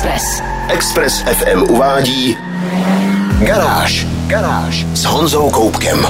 Express. Express FM uvádí Garáž. Garáž s Honzou Koupkem.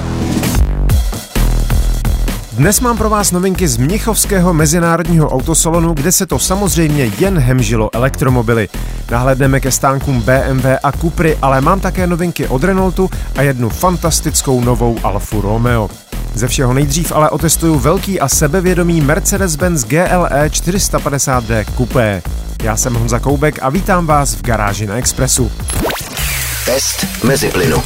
Dnes mám pro vás novinky z Mnichovského mezinárodního autosalonu, kde se to samozřejmě jen hemžilo elektromobily. Nahledneme ke stánkům BMW a Cupry, ale mám také novinky od Renaultu a jednu fantastickou novou Alfu Romeo. Ze všeho nejdřív ale otestuju velký a sebevědomý Mercedes-Benz GLE 450D Coupé. Já jsem Honza Koubek a vítám vás v garáži na Expressu. Test mezi plynu.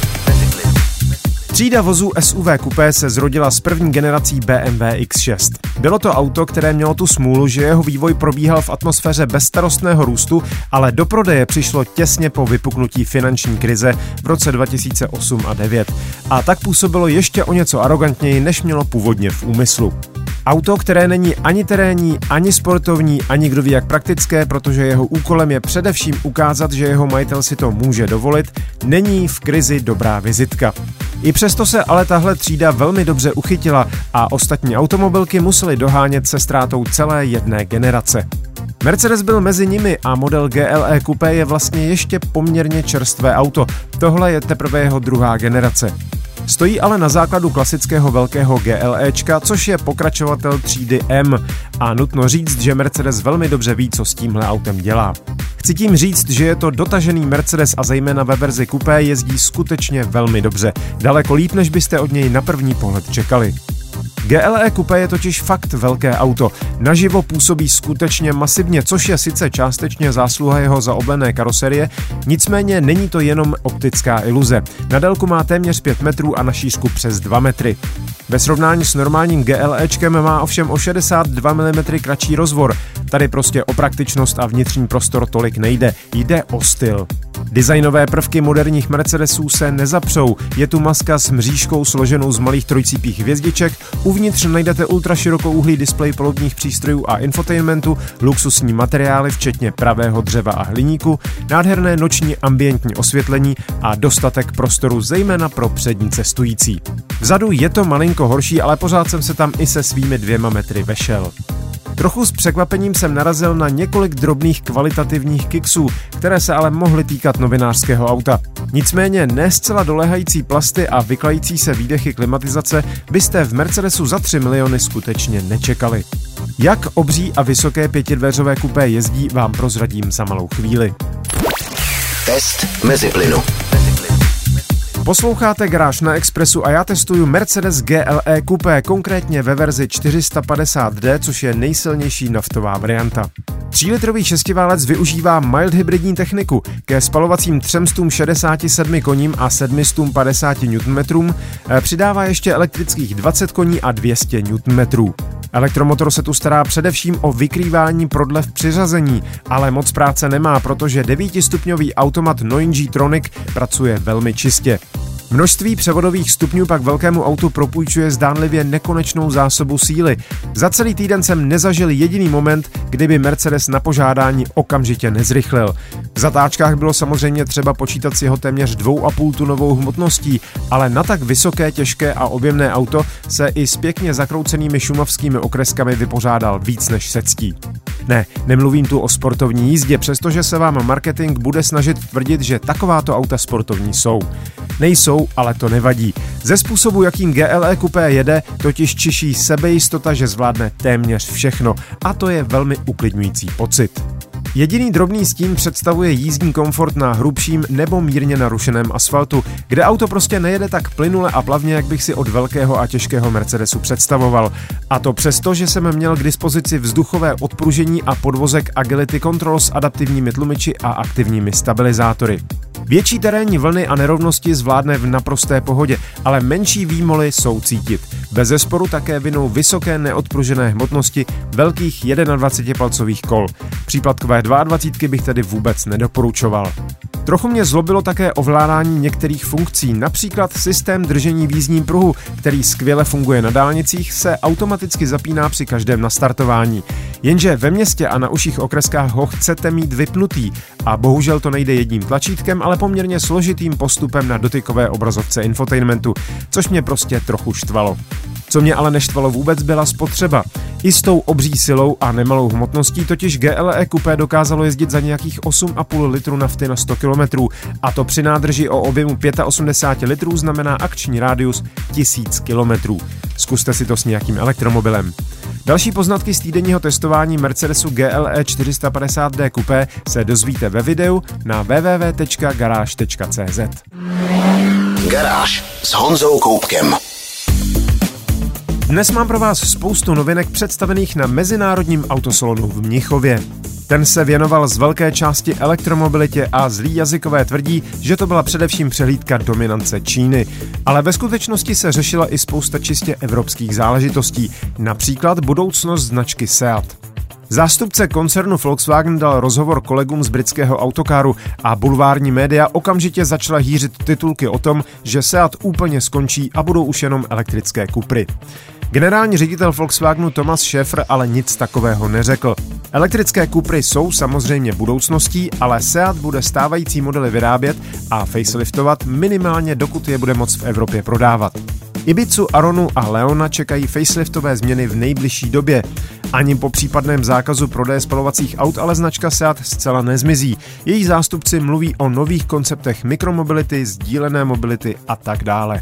Třída vozů SUV Coupé se zrodila s první generací BMW X6. Bylo to auto, které mělo tu smůlu, že jeho vývoj probíhal v atmosféře bezstarostného růstu, ale do prodeje přišlo těsně po vypuknutí finanční krize v roce 2008 a 2009. A tak působilo ještě o něco arrogantněji, než mělo původně v úmyslu. Auto, které není ani terénní, ani sportovní, ani kdo ví jak praktické, protože jeho úkolem je především ukázat, že jeho majitel si to může dovolit, není v krizi dobrá vizitka. I přesto se ale tahle třída velmi dobře uchytila a ostatní automobilky musely dohánět se ztrátou celé jedné generace. Mercedes byl mezi nimi a model GLE Coupé je vlastně ještě poměrně čerstvé auto. Tohle je teprve jeho druhá generace. Stojí ale na základu klasického velkého GLEčka, což je pokračovatel třídy M a nutno říct, že Mercedes velmi dobře ví, co s tímhle autem dělá. Chci tím říct, že je to dotažený Mercedes a zejména ve verzi Coupé jezdí skutečně velmi dobře. Daleko líp, než byste od něj na první pohled čekali. GLE Coupe je totiž fakt velké auto. Naživo působí skutečně masivně, což je sice částečně zásluha jeho zaoblené karoserie, nicméně není to jenom optická iluze. Na délku má téměř 5 metrů a na šířku přes 2 metry. Ve srovnání s normálním GLEčkem má ovšem o 62 mm kratší rozvor. Tady prostě o praktičnost a vnitřní prostor tolik nejde, jde o styl. Designové prvky moderních Mercedesů se nezapřou. Je tu maska s mřížkou složenou z malých trojcípých hvězdiček, uvnitř najdete ultraširokouhlý displej palubních přístrojů a infotainmentu, luxusní materiály včetně pravého dřeva a hliníku, nádherné noční ambientní osvětlení a dostatek prostoru zejména pro přední cestující. Vzadu je to malinko horší, ale pořád jsem se tam i se svými dvěma metry vešel. Trochu s překvapením jsem narazil na několik drobných kvalitativních kiksů, které se ale mohly týkat novinářského auta. Nicméně ne zcela doléhající plasty a vyklající se výdechy klimatizace byste v Mercedesu za 3 miliony skutečně nečekali. Jak obří a vysoké pětidveřové kupé jezdí, vám prozradím za malou chvíli. Test mezi plynu. Posloucháte Garáž na Expressu a já testuju Mercedes GLE Coupé, konkrétně ve verzi 450D, což je nejsilnější naftová varianta. 3-litrový šestiválec využívá mild hybridní techniku. Ke spalovacím 367 koním a 750 Nm eh, přidává ještě elektrických 20 koní a 200 Nm. Elektromotor se tu stará především o vykrývání prodlev přiřazení, ale moc práce nemá, protože 9-stupňový automat Noin Tronic pracuje velmi čistě. Množství převodových stupňů pak velkému autu propůjčuje zdánlivě nekonečnou zásobu síly. Za celý týden jsem nezažil jediný moment, kdyby Mercedes na požádání okamžitě nezrychlil. V zatáčkách bylo samozřejmě třeba počítat s jeho téměř 2,5 tunovou hmotností, ale na tak vysoké, těžké a objemné auto se i s pěkně zakroucenými šumavskými okreskami vypořádal víc než se ctí. Ne, nemluvím tu o sportovní jízdě, přestože se vám marketing bude snažit tvrdit, že takováto auta sportovní jsou. Nejsou, ale to nevadí. Ze způsobu, jakým GLE Coupé jede, totiž čiší sebejistota, že zvládne téměř všechno a to je velmi uklidňující pocit. Jediný drobný stín představuje jízdní komfort na hrubším nebo mírně narušeném asfaltu, kde auto prostě nejede tak plynule a plavně, jak bych si od velkého a těžkého Mercedesu představoval. A to přesto, že jsem měl k dispozici vzduchové odpružení a podvozek Agility Control s adaptivními tlumiči a aktivními stabilizátory. Větší terénní vlny a nerovnosti zvládne v naprosté pohodě, ale menší výmoly jsou cítit. Bez zesporu také vinou vysoké neodpružené hmotnosti velkých 21-palcových kol. Příplatkové 22 bych tedy vůbec nedoporučoval. Trochu mě zlobilo také ovládání některých funkcí, například systém držení v jízdním pruhu, který skvěle funguje na dálnicích, se automaticky zapíná při každém nastartování. Jenže ve městě a na uších okreskách ho chcete mít vypnutý a bohužel to nejde jedním tlačítkem, ale poměrně složitým postupem na dotykové obrazovce infotainmentu, což mě prostě trochu štvalo. Co mě ale neštvalo vůbec byla spotřeba. I s tou obří silou a nemalou hmotností totiž GLE Coupé dokázalo jezdit za nějakých 8,5 litru nafty na 100 km a to při nádrži o objemu 85 litrů znamená akční rádius 1000 km. Zkuste si to s nějakým elektromobilem. Další poznatky z týdenního testování Mercedesu GLE 450D Coupé se dozvíte ve videu na www.garage.cz. Garáž s Honzou Koupkem. Dnes mám pro vás spoustu novinek představených na Mezinárodním autosalonu v Mnichově. Ten se věnoval z velké části elektromobilitě a zlý jazykové tvrdí, že to byla především přehlídka dominance Číny. Ale ve skutečnosti se řešila i spousta čistě evropských záležitostí, například budoucnost značky Seat. Zástupce koncernu Volkswagen dal rozhovor kolegům z britského autokáru a bulvární média okamžitě začala hýřit titulky o tom, že Seat úplně skončí a budou už jenom elektrické kupry. Generální ředitel Volkswagenu Thomas Schaeffer ale nic takového neřekl. Elektrické Cupry jsou samozřejmě budoucností, ale Seat bude stávající modely vyrábět a faceliftovat minimálně dokud je bude moc v Evropě prodávat. Ibicu, Aronu a Leona čekají faceliftové změny v nejbližší době. Ani po případném zákazu prodeje spalovacích aut ale značka Seat zcela nezmizí. Její zástupci mluví o nových konceptech mikromobility, sdílené mobility a tak dále.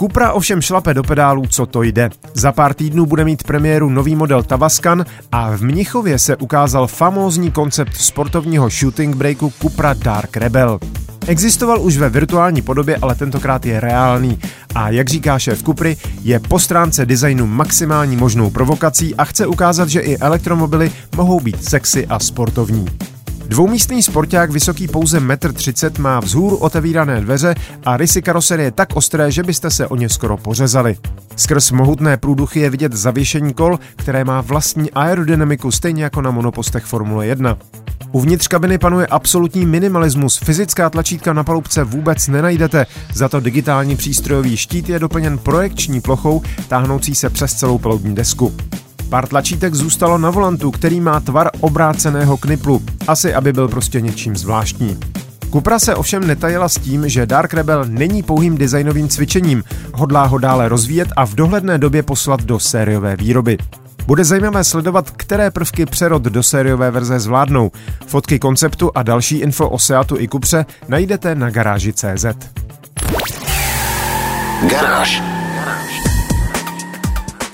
Cupra ovšem šlape do pedálů, co to jde. Za pár týdnů bude mít premiéru nový model Tavascan a v Mnichově se ukázal famózní koncept sportovního shooting breaku Cupra Dark Rebel. Existoval už ve virtuální podobě, ale tentokrát je reálný. A jak říká šéf Kupry, je po stránce designu maximální možnou provokací a chce ukázat, že i elektromobily mohou být sexy a sportovní. Dvoumístný sporták vysoký pouze 1,30 m má vzhůru otevírané dveře a rysy karoserie tak ostré, že byste se o ně skoro pořezali. Skrz mohutné průduchy je vidět zavěšení kol, které má vlastní aerodynamiku stejně jako na monopostech Formule 1. Uvnitř kabiny panuje absolutní minimalismus, fyzická tlačítka na palubce vůbec nenajdete, za to digitální přístrojový štít je doplněn projekční plochou táhnoucí se přes celou palubní desku. Pár tlačítek zůstalo na volantu, který má tvar obráceného kniplu, asi aby byl prostě něčím zvláštní. Kupra se ovšem netajila s tím, že Dark Rebel není pouhým designovým cvičením, hodlá ho dále rozvíjet a v dohledné době poslat do sériové výroby. Bude zajímavé sledovat, které prvky přerod do sériové verze zvládnou. Fotky konceptu a další info o Seatu i Kupře najdete na garáži.cz. Garáž.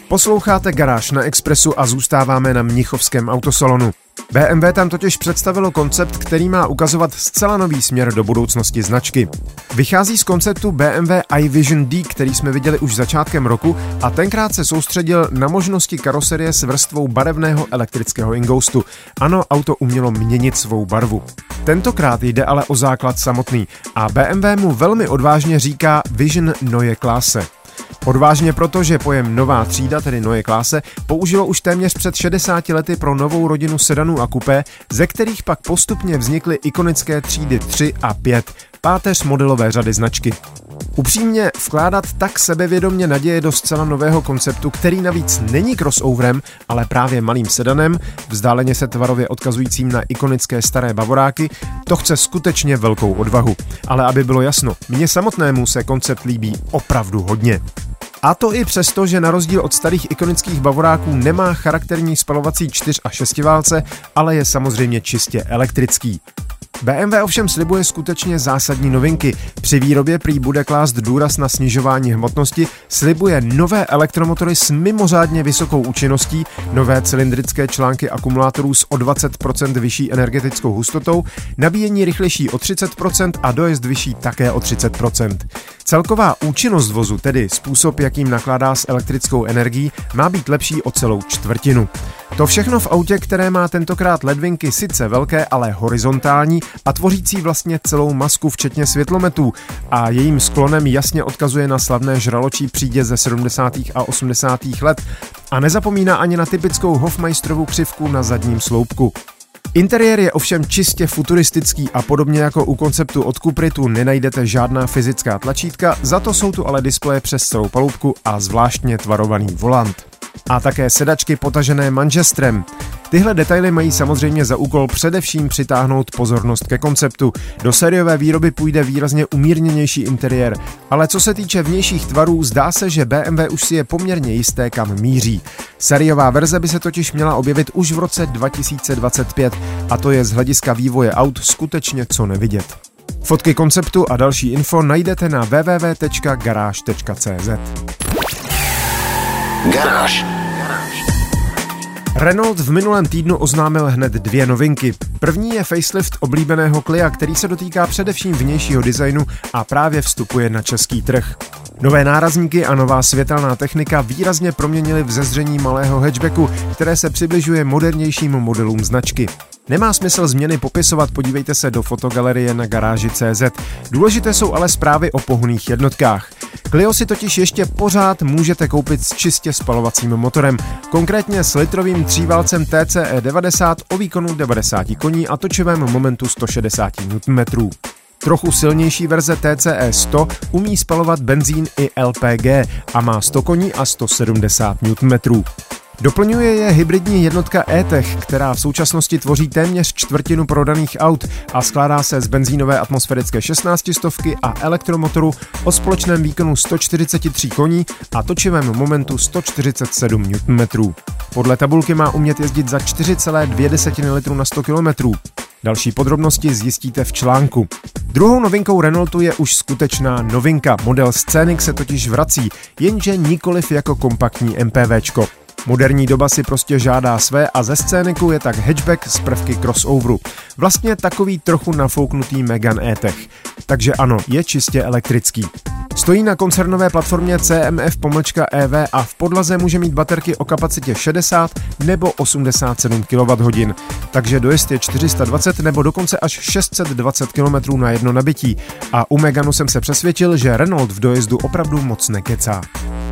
Posloucháte Garáž na Expressu a zůstáváme na Mnichovském autosalonu. BMW tam totiž představilo koncept, který má ukazovat zcela nový směr do budoucnosti značky. Vychází z konceptu BMW iVision D, který jsme viděli už začátkem roku a tenkrát se soustředil na možnosti karoserie s vrstvou barevného elektrického ingoustu. Ano, auto umělo měnit svou barvu. Tentokrát jde ale o základ samotný a BMW mu velmi odvážně říká Vision Neue Klasse. Odvážně proto, že pojem nová třída, tedy Neue Klasse, použilo už téměř před 60 lety pro novou rodinu sedanů a kupé, ze kterých pak postupně vznikly ikonické třídy 3 a 5, páteř modelové řady značky. Upřímně vkládat tak sebevědomně naděje do zcela nového konceptu, který navíc není crossoverem, ale právě malým sedanem, vzdáleně se tvarově odkazujícím na ikonické staré bavoráky, to chce skutečně velkou odvahu. Ale aby bylo jasno, mně samotnému se koncept líbí opravdu hodně. A to i přesto, že na rozdíl od starých ikonických bavoráků nemá charakterní spalovací 4 a 6 válce, ale je samozřejmě čistě elektrický. BMW ovšem slibuje skutečně zásadní novinky. Při výrobě prý bude klást důraz na snižování hmotnosti, slibuje nové elektromotory s mimořádně vysokou účinností, nové cylindrické články akumulátorů s o 20% vyšší energetickou hustotou, nabíjení rychlejší o 30% a dojezd vyšší také o 30%. Celková účinnost vozu, tedy způsob, jakým nakládá s elektrickou energií, má být lepší o celou čtvrtinu. To všechno v autě, které má tentokrát ledvinky sice velké, ale horizontální a tvořící vlastně celou masku včetně světlometů a jejím sklonem jasně odkazuje na slavné žraločí přídě ze 70. a 80. let a nezapomíná ani na typickou Hofmeisterovu křivku na zadním sloupku. Interiér je ovšem čistě futuristický a podobně jako u konceptu od Cupry tu nenajdete žádná fyzická tlačítka, za to jsou tu ale displeje přes celou palubku a zvláštně tvarovaný volant. A také sedačky potažené manžestrem. Tyhle detaily mají samozřejmě za úkol především přitáhnout pozornost ke konceptu. Do sériové výroby půjde výrazně umírněnější interiér, ale co se týče vnějších tvarů, zdá se, že BMW už si je poměrně jisté, kam míří. Sériová verze by se totiž měla objevit už v roce 2025 a to je z hlediska vývoje aut skutečně co nevidět. Fotky konceptu a další info najdete na www.garage.cz. Garáž. Renault v minulém týdnu oznámil hned dvě novinky. První je facelift oblíbeného Clia, který se dotýká především vnějšího designu a právě vstupuje na český trh. Nové nárazníky a nová světelná technika výrazně proměnily vzezření malého hatchbacku, které se přibližuje modernějším modelům značky. Nemá smysl změny popisovat, podívejte se do fotogalerie na garáži CZ. Důležité jsou ale zprávy o pohonných jednotkách. Clio si totiž ještě pořád můžete koupit s čistě spalovacím motorem, konkrétně s litrovým tříválcem TCE 90 o výkonu 90 koní a točivém momentu 160 Nm. Trochu silnější verze TCE 100 umí spalovat benzín i LPG a má 100 koní a 170 Nm. Doplňuje je hybridní jednotka E-Tech, která v současnosti tvoří téměř čtvrtinu prodaných aut a skládá se z benzínové atmosférické 16 stovky a elektromotoru o společném výkonu 143 koní a točivém momentu 147 Nm. Podle tabulky má umět jezdit za 4,2 litru na 100 km. Další podrobnosti zjistíte v článku. Druhou novinkou Renaultu je už skutečná novinka. Model Scenic se totiž vrací, jenže nikoliv jako kompaktní MPVčko. Moderní doba si prostě žádá své a ze scéniku je tak hatchback z prvky crossoveru. Vlastně takový trochu nafouknutý Megan E-Tech. Takže ano, je čistě elektrický. Stojí na koncernové platformě CMF pomlčka EV a v podlaze může mít baterky o kapacitě 60 nebo 87 kWh, takže dojezd je 420 nebo dokonce až 620 km na jedno nabití. A u Meganu jsem se přesvědčil, že Renault v dojezdu opravdu moc nekecá.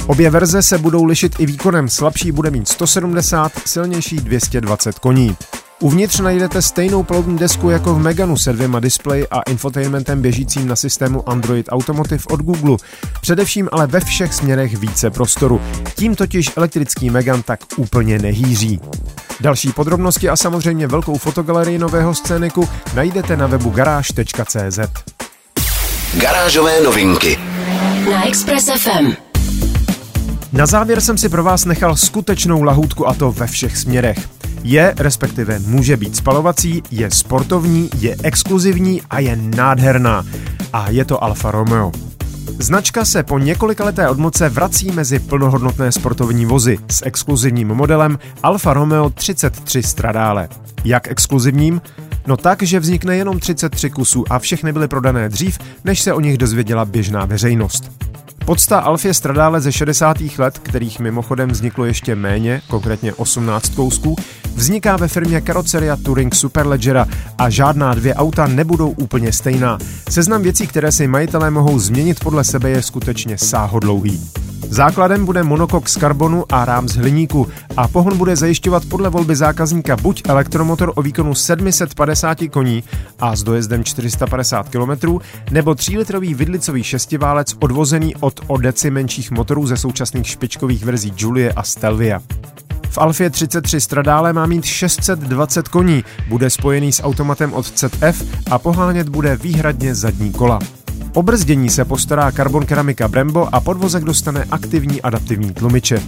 Obě verze se budou lišit i výkonem, slabší bude mít 170, silnější 220 koní. Uvnitř najdete stejnou palubní desku jako v Meganu se dvěma displeji a infotainmentem běžícím na systému Android Automotive od Google. Především ale ve všech směrech více prostoru. Tím totiž elektrický Megan tak úplně nehýří. Další podrobnosti a samozřejmě velkou fotogalerii nového scéniku najdete na webu garáž.cz. Garážové novinky na Express FM. Na závěr jsem si pro vás nechal skutečnou lahůdku a to ve všech směrech. Je, respektive může být spalovací, je sportovní, je exkluzivní a je nádherná. A je to Alfa Romeo. Značka se po několika leté odmoce vrací mezi plnohodnotné sportovní vozy s exkluzivním modelem Alfa Romeo 33 Stradale. Jak exkluzivním? No tak, že vznikne jenom 33 kusů a všechny byly prodané dřív, než se o nich dozvěděla běžná veřejnost. Podsta Alfie Stradále ze 60. let, kterých mimochodem vzniklo ještě méně, konkrétně 18 kousků, vzniká ve firmě Karoceria Touring Superleggera a žádná dvě auta nebudou úplně stejná. Seznam věcí, které si majitelé mohou změnit podle sebe, je skutečně sáhodlouhý. Základem bude monokok z karbonu a rám z hliníku a pohon bude zajišťovat podle volby zákazníka buď elektromotor o výkonu 750 koní a s dojezdem 450 km, nebo 3-litrový vidlicový šestiválec odvozený od o deci menších motorů ze současných špičkových verzí Julie a Stelvia. V Alfie 33 Stradále má mít 620 koní, bude spojený s automatem od ZF a pohánět bude výhradně zadní kola. O brzdění se postará Carbon Keramika Brembo a podvozek dostane aktivní adaptivní tlumiče.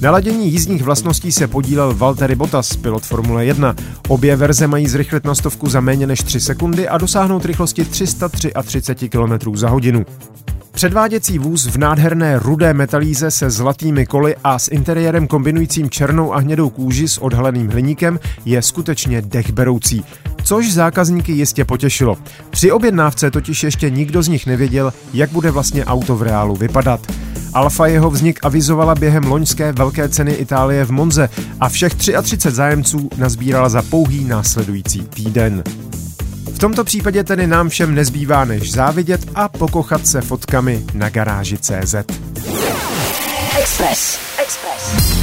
Na ladění jízdních vlastností se podílel Valtteri Bottas, pilot Formule 1. Obě verze mají zrychlit na stovku za méně než 3 sekundy a dosáhnout rychlosti 333 km za hodinu. Předváděcí vůz v nádherné rudé metalíze se zlatými koly a s interiérem kombinujícím černou a hnědou kůži s odhaleným hliníkem je skutečně dechberoucí, což zákazníky jistě potěšilo. Při objednávce totiž ještě nikdo z nich nevěděl, jak bude vlastně auto v reálu vypadat. Alfa jeho vznik avizovala během loňské velké ceny Itálie v Monze a všech 33 zájemců nazbírala za pouhý následující týden tomto případě tedy nám všem nezbývá než závidět a pokochat se fotkami na garáži CZ. Express. Express.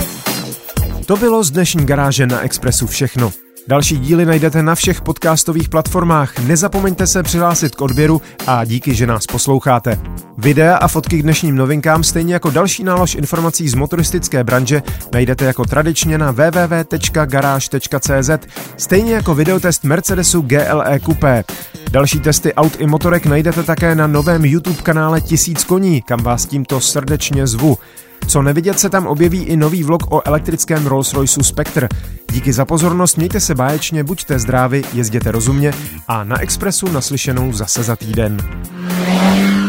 To bylo z dnešní garáže na Expressu všechno. Další díly najdete na všech podcastových platformách. Nezapomeňte se přihlásit k odběru a díky, že nás posloucháte. Videa a fotky k dnešním novinkám, stejně jako další nálož informací z motoristické branže, najdete jako tradičně na www.garage.cz, stejně jako videotest Mercedesu GLE Coupé. Další testy aut i motorek najdete také na novém YouTube kanále Tisíc koní, kam vás tímto srdečně zvu. Co nevidět se tam objeví i nový vlog o elektrickém Rolls-Royceu Spectre. Díky za pozornost, mějte se báječně, buďte zdraví, jezděte rozumně a na Expressu naslyšenou zase za týden.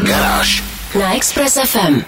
Garáž. Na Express FM.